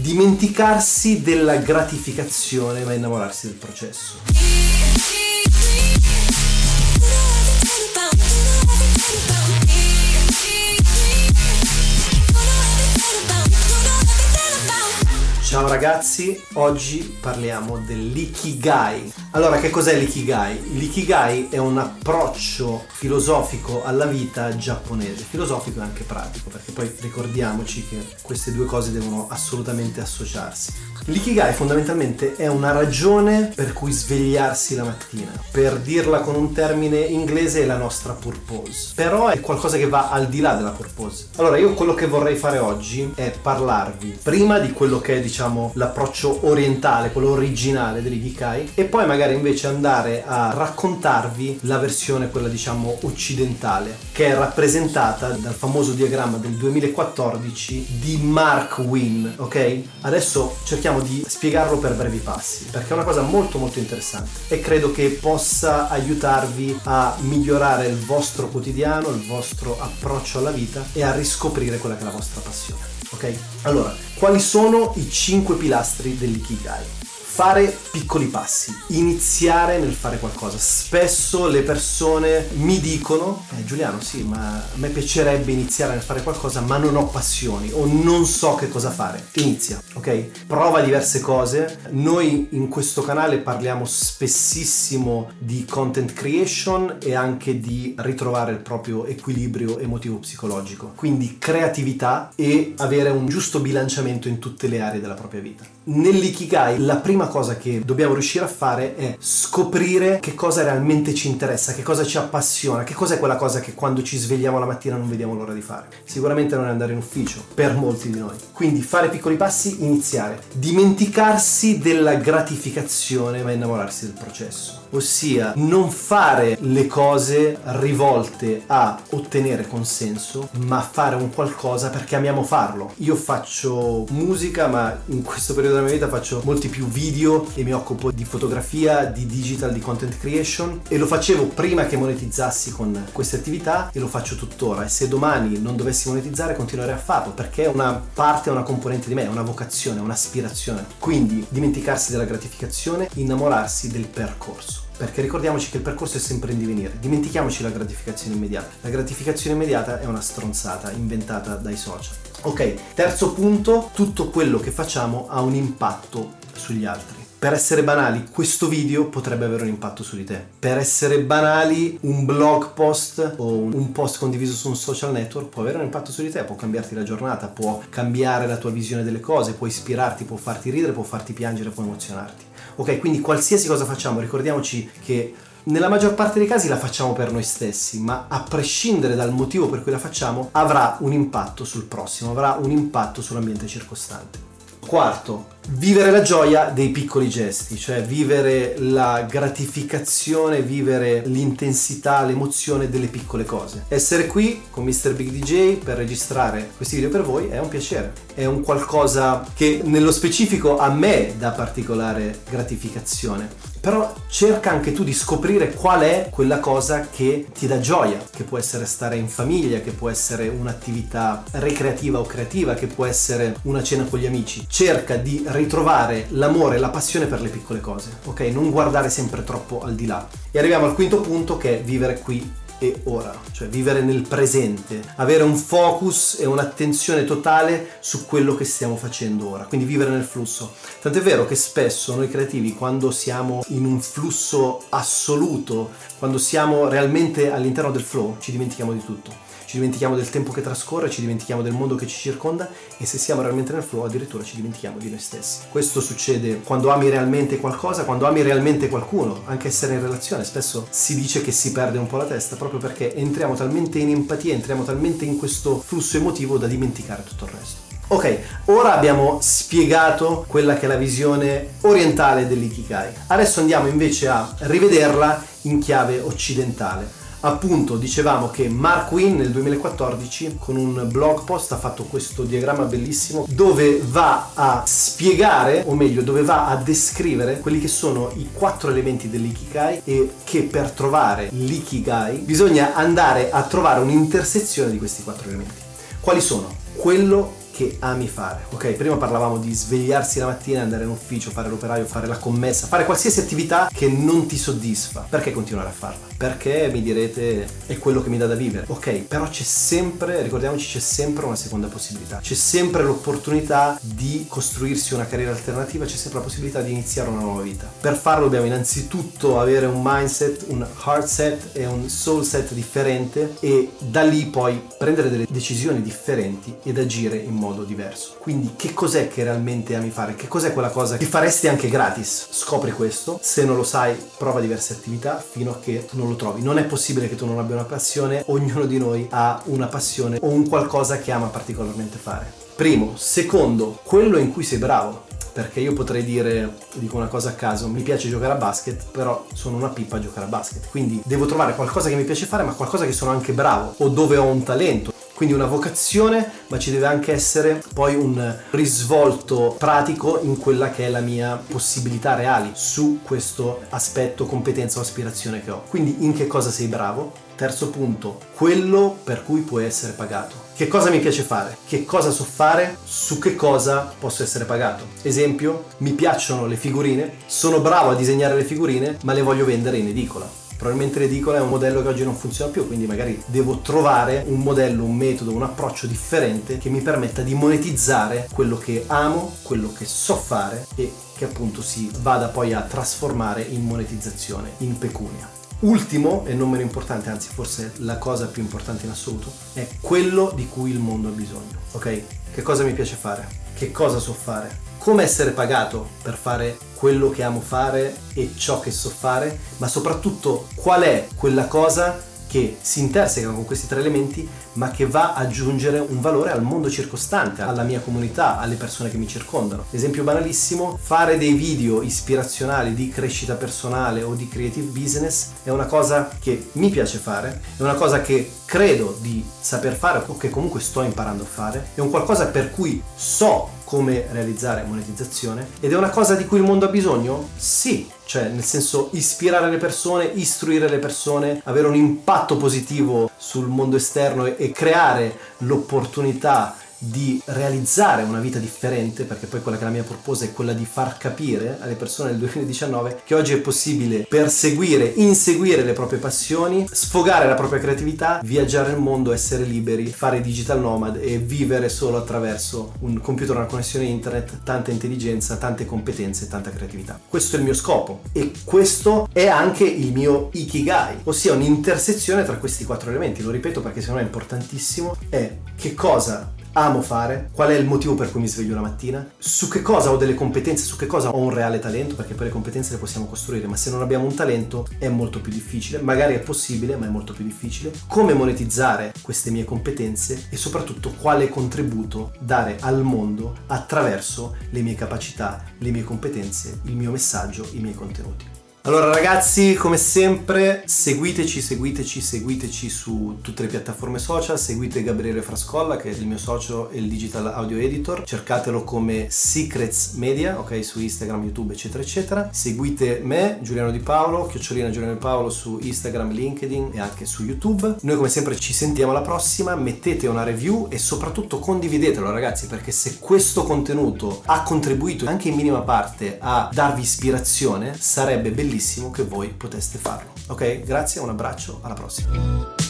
dimenticarsi della gratificazione ma innamorarsi del processo. Ciao ragazzi, oggi parliamo dell'ikigai. Allora, che cos'è l'ikigai? L'ikigai è un approccio filosofico alla vita giapponese, filosofico e anche pratico, perché poi ricordiamoci che queste due cose devono assolutamente associarsi. L'ikigai fondamentalmente è una ragione per cui svegliarsi la mattina. Per dirla con un termine inglese è la nostra purpose. Però è qualcosa che va al di là della purpose. Allora io quello che vorrei fare oggi è parlarvi prima di quello che è diciamo l'approccio orientale, quello originale dell'ikigai e poi magari invece andare a raccontarvi la versione quella diciamo occidentale che è rappresentata dal famoso diagramma del 2014 di Mark Wynn, ok? Adesso cerchiamo di spiegarlo per brevi passi, perché è una cosa molto molto interessante e credo che possa aiutarvi a migliorare il vostro quotidiano, il vostro approccio alla vita e a riscoprire quella che è la vostra passione. Ok? Allora, quali sono i cinque pilastri dell'ikigai? Fare piccoli passi, iniziare nel fare qualcosa. Spesso le persone mi dicono, eh, Giuliano sì, ma a me piacerebbe iniziare nel fare qualcosa, ma non ho passioni o non so che cosa fare. Inizia, ok? Prova diverse cose. Noi in questo canale parliamo spessissimo di content creation e anche di ritrovare il proprio equilibrio emotivo psicologico. Quindi creatività e avere un giusto bilanciamento in tutte le aree della propria vita. Nell'ikigai la prima cosa che dobbiamo riuscire a fare è scoprire che cosa realmente ci interessa, che cosa ci appassiona, che cos'è quella cosa che quando ci svegliamo la mattina non vediamo l'ora di fare. Sicuramente non è andare in ufficio, per molti di noi. Quindi fare piccoli passi, iniziare. Dimenticarsi della gratificazione ma innamorarsi del processo ossia non fare le cose rivolte a ottenere consenso, ma fare un qualcosa perché amiamo farlo. Io faccio musica, ma in questo periodo della mia vita faccio molti più video e mi occupo di fotografia, di digital, di content creation e lo facevo prima che monetizzassi con queste attività e lo faccio tuttora e se domani non dovessi monetizzare continuerei a farlo perché è una parte, una componente di me, è una vocazione, un'aspirazione. Quindi dimenticarsi della gratificazione, innamorarsi del percorso perché ricordiamoci che il percorso è sempre in divenire, dimentichiamoci la gratificazione immediata. La gratificazione immediata è una stronzata inventata dai social. Ok, terzo punto, tutto quello che facciamo ha un impatto sugli altri. Per essere banali, questo video potrebbe avere un impatto su di te. Per essere banali, un blog post o un post condiviso su un social network può avere un impatto su di te, può cambiarti la giornata, può cambiare la tua visione delle cose, può ispirarti, può farti ridere, può farti piangere, può emozionarti. Ok, quindi qualsiasi cosa facciamo, ricordiamoci che nella maggior parte dei casi la facciamo per noi stessi, ma a prescindere dal motivo per cui la facciamo, avrà un impatto sul prossimo, avrà un impatto sull'ambiente circostante. Quarto, vivere la gioia dei piccoli gesti, cioè vivere la gratificazione, vivere l'intensità, l'emozione delle piccole cose. Essere qui con Mr. Big DJ per registrare questi video per voi è un piacere, è un qualcosa che nello specifico a me dà particolare gratificazione. Però cerca anche tu di scoprire qual è quella cosa che ti dà gioia, che può essere stare in famiglia, che può essere un'attività ricreativa o creativa, che può essere una cena con gli amici. Cerca di ritrovare l'amore la passione per le piccole cose, ok? Non guardare sempre troppo al di là. E arriviamo al quinto punto che è vivere qui e ora, cioè vivere nel presente, avere un focus e un'attenzione totale su quello che stiamo facendo ora, quindi vivere nel flusso. Tant'è vero che spesso noi creativi quando siamo in un flusso assoluto, quando siamo realmente all'interno del flow, ci dimentichiamo di tutto ci dimentichiamo del tempo che trascorre, ci dimentichiamo del mondo che ci circonda e se siamo realmente nel flow addirittura ci dimentichiamo di noi stessi. Questo succede quando ami realmente qualcosa, quando ami realmente qualcuno, anche essere in relazione, spesso si dice che si perde un po' la testa proprio perché entriamo talmente in empatia, entriamo talmente in questo flusso emotivo da dimenticare tutto il resto. Ok, ora abbiamo spiegato quella che è la visione orientale dell'ikigai. Adesso andiamo invece a rivederla in chiave occidentale appunto dicevamo che Mark Wynn nel 2014 con un blog post ha fatto questo diagramma bellissimo dove va a spiegare o meglio dove va a descrivere quelli che sono i quattro elementi dell'ikigai e che per trovare l'ikigai bisogna andare a trovare un'intersezione di questi quattro elementi quali sono? quello che ami fare. Ok, prima parlavamo di svegliarsi la mattina, andare in ufficio, fare l'operaio, fare la commessa, fare qualsiasi attività che non ti soddisfa. Perché continuare a farla? Perché mi direte è quello che mi dà da vivere. Ok, però c'è sempre, ricordiamoci, c'è sempre una seconda possibilità. C'è sempre l'opportunità di costruirsi una carriera alternativa, c'è sempre la possibilità di iniziare una nuova vita. Per farlo dobbiamo innanzitutto avere un mindset, un heart set e un soul set differente e da lì poi prendere delle decisioni differenti ed agire in modo modo diverso. Quindi che cos'è che realmente ami fare? Che cos'è quella cosa che faresti anche gratis? Scopri questo, se non lo sai prova diverse attività fino a che non lo trovi. Non è possibile che tu non abbia una passione, ognuno di noi ha una passione o un qualcosa che ama particolarmente fare. Primo, secondo, quello in cui sei bravo perché io potrei dire, dico una cosa a caso, mi piace giocare a basket, però sono una pippa a giocare a basket, quindi devo trovare qualcosa che mi piace fare, ma qualcosa che sono anche bravo o dove ho un talento. Quindi una vocazione, ma ci deve anche essere poi un risvolto pratico in quella che è la mia possibilità reali su questo aspetto, competenza o aspirazione che ho. Quindi in che cosa sei bravo? Terzo punto, quello per cui puoi essere pagato. Che cosa mi piace fare? Che cosa so fare? Su che cosa posso essere pagato? Esempio, mi piacciono le figurine, sono bravo a disegnare le figurine, ma le voglio vendere in edicola probabilmente l'edicola è un modello che oggi non funziona più, quindi magari devo trovare un modello, un metodo, un approccio differente che mi permetta di monetizzare quello che amo, quello che so fare e che appunto si vada poi a trasformare in monetizzazione, in pecunia. Ultimo, e non meno importante, anzi forse la cosa più importante in assoluto, è quello di cui il mondo ha bisogno. Ok? Che cosa mi piace fare? Che cosa so fare? Come essere pagato per fare quello che amo fare e ciò che so fare, ma soprattutto qual è quella cosa che si interseca con questi tre elementi, ma che va ad aggiungere un valore al mondo circostante, alla mia comunità, alle persone che mi circondano. Esempio banalissimo, fare dei video ispirazionali di crescita personale o di creative business è una cosa che mi piace fare, è una cosa che credo di saper fare o che comunque sto imparando a fare, è un qualcosa per cui so come realizzare monetizzazione ed è una cosa di cui il mondo ha bisogno? Sì, cioè nel senso ispirare le persone, istruire le persone, avere un impatto positivo sul mondo esterno e creare l'opportunità di realizzare una vita differente, perché poi quella che è la mia proposta è quella di far capire alle persone nel 2019 che oggi è possibile perseguire, inseguire le proprie passioni, sfogare la propria creatività, viaggiare nel mondo, essere liberi, fare digital nomad e vivere solo attraverso un computer, una connessione internet, tanta intelligenza, tante competenze e tanta creatività. Questo è il mio scopo e questo è anche il mio ikigai, ossia un'intersezione tra questi quattro elementi. Lo ripeto perché secondo me è importantissimo, è che cosa amo fare, qual è il motivo per cui mi sveglio la mattina, su che cosa ho delle competenze, su che cosa ho un reale talento, perché poi le competenze le possiamo costruire, ma se non abbiamo un talento è molto più difficile, magari è possibile, ma è molto più difficile, come monetizzare queste mie competenze e soprattutto quale contributo dare al mondo attraverso le mie capacità, le mie competenze, il mio messaggio, i miei contenuti. Allora ragazzi, come sempre, seguiteci, seguiteci, seguiteci su tutte le piattaforme social, seguite Gabriele Frascolla che è il mio socio e il digital audio editor, cercatelo come Secrets Media, ok, su Instagram, YouTube, eccetera, eccetera. Seguite me, Giuliano Di Paolo, chiocciolina Giuliano Di Paolo su Instagram, LinkedIn e anche su YouTube. Noi come sempre ci sentiamo alla prossima, mettete una review e soprattutto condividetelo ragazzi, perché se questo contenuto ha contribuito anche in minima parte a darvi ispirazione, sarebbe bellissimo bellissimo che voi poteste farlo. Ok? Grazie, un abbraccio, alla prossima.